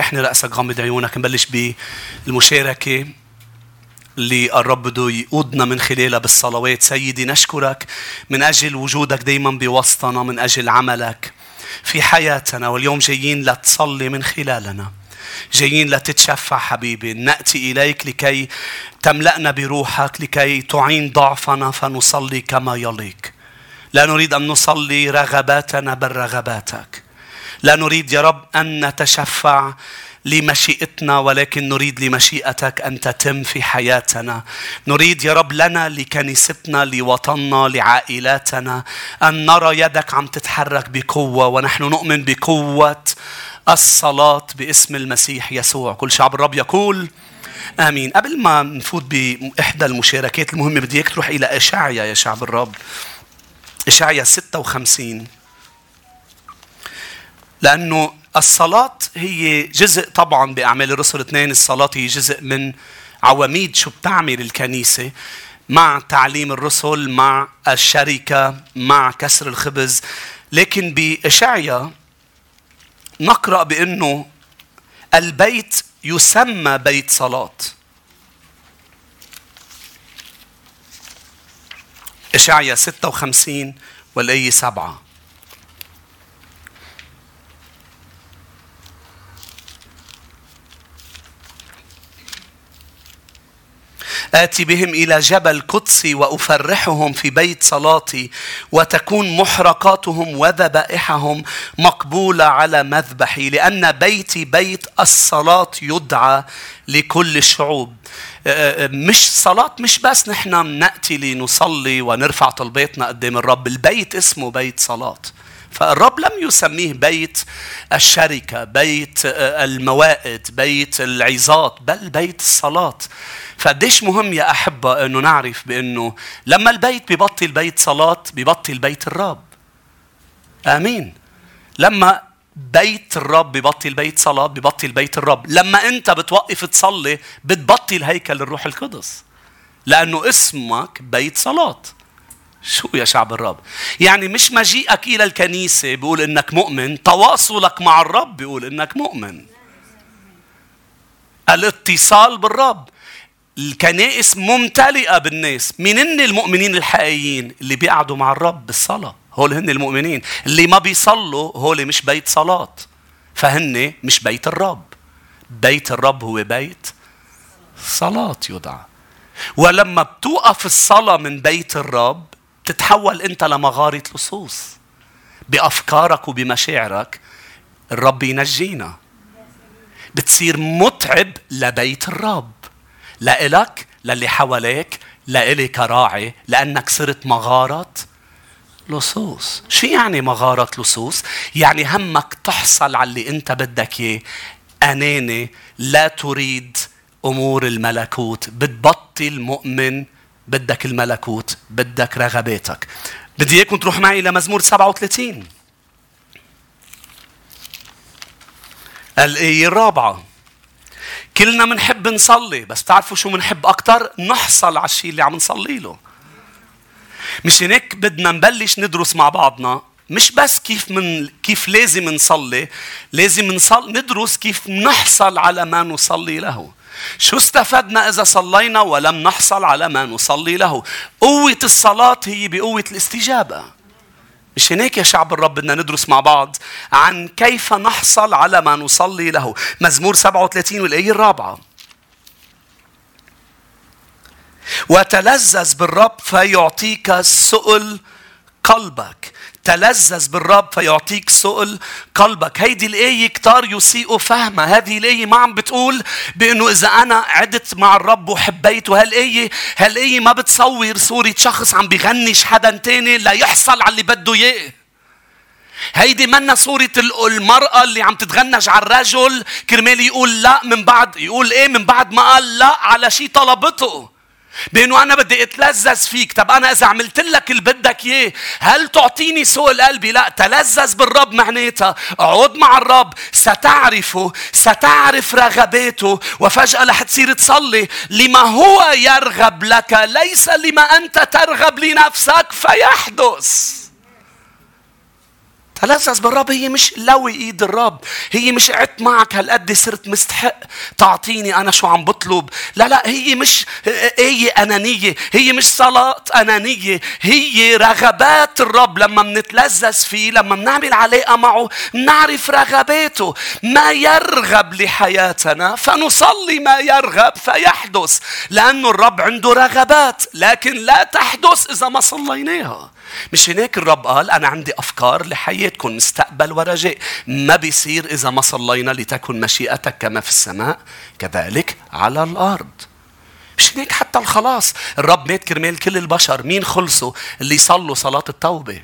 إحنا رأسك غمض عيونك نبلش بالمشاركة اللي الرب بده يقودنا من خلالها بالصلوات. سيدي نشكرك من أجل وجودك دايما بوسطنا من أجل عملك في حياتنا. واليوم جايين لتصلي من خلالنا. جايين لتتشفع حبيبي. نأتي إليك لكي تملأنا بروحك لكي تعين ضعفنا فنصلي كما يليق. لا نريد أن نصلي رغباتنا بل رغباتك. لا نريد يا رب أن نتشفع لمشيئتنا ولكن نريد لمشيئتك أن تتم في حياتنا. نريد يا رب لنا لكنيستنا لوطننا لعائلاتنا أن نرى يدك عم تتحرك بقوة ونحن نؤمن بقوة الصلاة باسم المسيح يسوع. كل شعب الرب يقول آمين. قبل ما نفوت بإحدى المشاركات المهمة بدي اياك تروح إلى إشعيا يا شعب الرب. إشعيا 56 لأنه الصلاة هي جزء طبعا بأعمال الرسل اثنين الصلاة هي جزء من عواميد شو بتعمل الكنيسة مع تعليم الرسل مع الشركة مع كسر الخبز. لكن بإشعيا نقرأ بأنه البيت يسمى بيت صلاة. إشعيا 56 والآية 7 آتي بهم إلى جبل قدسي وأفرحهم في بيت صلاتي وتكون محرقاتهم وذبائحهم مقبولة على مذبحي لأن بيتي بيت الصلاة يدعى لكل الشعوب مش صلاة مش بس نحن نأتي لنصلي ونرفع طلباتنا قدام الرب البيت اسمه بيت صلاة. فالرب لم يسميه بيت الشركة بيت الموائد بيت العظات بل بيت الصلاة. فقديش مهم يا أحبة أنه نعرف بأنه لما البيت بيبطل بيت صلاة بيبطل بيت الرب. آمين. لما بيت الرب ببطل بيت صلاة ببطل بيت الرب. لما أنت بتوقف تصلي بتبطل هيكل الروح القدس. لأنه اسمك بيت صلاة. شو يا شعب الرب؟ يعني مش مجيئك إلى الكنيسة بيقول إنك مؤمن تواصلك مع الرب بيقول إنك مؤمن. الاتصال بالرب. الكنائس ممتلئة بالناس. مين هن المؤمنين الحقيقيين؟ اللي بيقعدوا مع الرب بالصلاة. هول هن المؤمنين. اللي ما بيصلوا هول مش بيت صلاة. فهن مش بيت الرب. بيت الرب هو بيت صلاة يدعى. ولما بتوقف الصلاة من بيت الرب تتحول انت لمغارة لصوص. بأفكارك وبمشاعرك الرب ينجينا. بتصير متعب لبيت الرب لإلك للي حواليك لإلي كراعي لأنك صرت مغارة لصوص. شو يعني مغارة لصوص؟ يعني همك تحصل على اللي انت بدك اياه. أناني لا تريد أمور الملكوت. بتبطل مؤمن بدك الملكوت بدك رغباتك. بدي إياكم تروح معي إلى مزمور 37 الآية الرابعة. كلنا بنحب نصلي بس تعرفوا شو بنحب أكتر؟ نحصل على الشيء اللي عم نصلي له. مش هيك بدنا نبلش ندرس مع بعضنا؟ مش بس كيف من كيف لازم نصلي لازم نصل ندرس كيف نحصل على ما نصلي له. شو استفدنا إذا صلينا ولم نحصل على ما نصلي له؟ قوة الصلاة هي بقوة الاستجابة. مش هناك يا شعب الرب بدنا ندرس مع بعض عن كيف نحصل على ما نصلي له. مزمور 37 والآية الرابعة. وتلذذ بالرب فيعطيك سؤل قلبك. تلذذ بالرب فيعطيك سؤل قلبك. هيدي الآية كتار يسيء فهمها. هذه الآية ما عم بتقول بأنه إذا أنا عدت مع الرب وحبيته. هالآية هالآية ما بتصور صورة شخص عم بغنش حدا تاني ليحصل على اللي بده إياه. هيدي منا صورة المرأة اللي عم تتغنج على الرجل. كرمال يقول لا من بعد يقول إيه من بعد ما قال لا على شيء طلبته. بانه أنا بدي اتلذذ فيك. طب أنا اذا عملت لك اللي بدك اياه هل تعطيني سوء قلبي لا. تلذذ بالرب معناتها. اقعد مع الرب. ستعرفه. ستعرف رغباته. وفجأة رح تصير تصلي. لما هو يرغب لك ليس لما انت ترغب لنفسك فيحدث. تلذذ بالرب هي مش لوي ايد الرب هي مش قعدت معك هالقد صرت مستحق تعطيني أنا شو عم بطلب. لا لا هي مش هي أنانية هي مش صلاة أنانية هي رغبات الرب. لما منتلذذ فيه لما بنعمل علاقه معه نعرف رغباته. ما يرغب لحياتنا فنصلي ما يرغب فيحدث لأنه الرب عنده رغبات لكن لا تحدث إذا ما صليناها. مش هناك الرب قال أنا عندي أفكار لحياتكم مستقبل ورجاء. ما بيصير إذا ما صلينا لتكن مشيئتك كما في السماء كذلك على الأرض. مش هناك حتى الخلاص. الرب مات كرمال كل البشر. مين خلصوا اللي صلوا صلاة التوبة.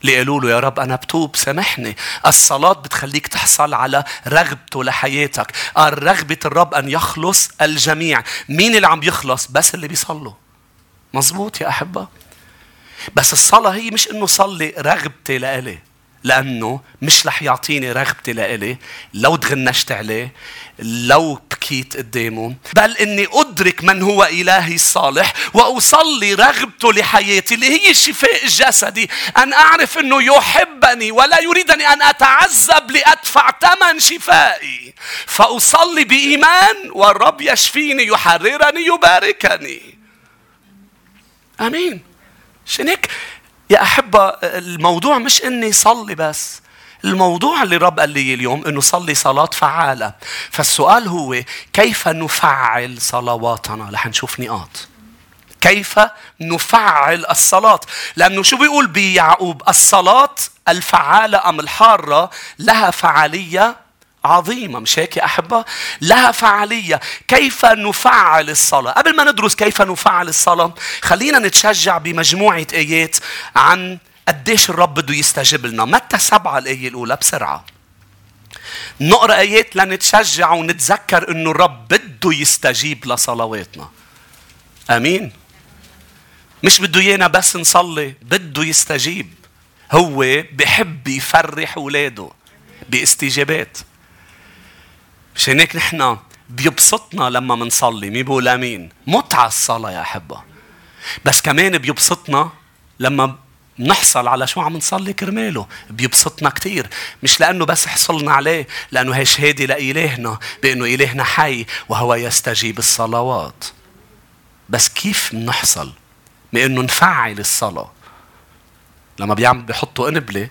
اللي قالوا له يا رب أنا بتوب سامحني. الصلاة بتخليك تحصل على رغبته لحياتك. رغبة الرب أن يخلص الجميع. مين اللي عم يخلص؟ بس اللي بيصلوا. مزبوط يا أحبة؟ بس الصلاة هي مش إنه صلي رغبتي لإلي لأنه مش رح يعطيني رغبتي لإلي. لو تغنشت عليه لو بكيت قدامه بل إني أدرك من هو إلهي الصالح وأصلي رغبته لحياتي اللي هي الشفاء الجسدي. أن أعرف إنه يحبني ولا يريدني أن أتعذب لأدفع ثمن شفائي. فأصلي بإيمان والرب يشفيني يحررني يباركني. آمين. عشان هيك يا أحبة الموضوع مش إني صلي بس الموضوع اللي رب قال لي اليوم إنه صلي صلاة فعالة. فالسؤال هو كيف نفعل صلواتنا؟ رح نشوف نقاط. كيف نفعل الصلاة؟ لأنه شو بيقول؟ بيعقوب الصلاة الفعالة أم الحارة؟ لها فعالية عظيمة مش هيك يا أحبة؟ لها فعالية. كيف نفعل الصلاة؟ قبل ما ندرس كيف نفعل الصلاة خلينا نتشجع بمجموعة آيات عن قديش الرب بده يستجيب لنا. متى سبعة الآية الأولى؟ بسرعة. نقرأ آيات لنتشجع ونتذكر أنه الرب بده يستجيب لصلواتنا. أمين؟ مش بده إيانا بس نصلي بده يستجيب. هو بحب يفرح أولاده باستجابات. مشان هيك نحن بيبسطنا لما منصلي مين بقول آمين؟ متعة الصلاة يا أحبة. بس كمان بيبسطنا لما بنحصل على شو عم نصلي كرماله. بيبسطنا كتير. مش لأنه بس حصلنا عليه لأنه هي شهادة لإلهنا بأنه إلهنا حي وهو يستجيب الصلوات. بس كيف بنحصل؟ بأنه نفعل الصلاة. لما بيعمل بيحطوا قنبلة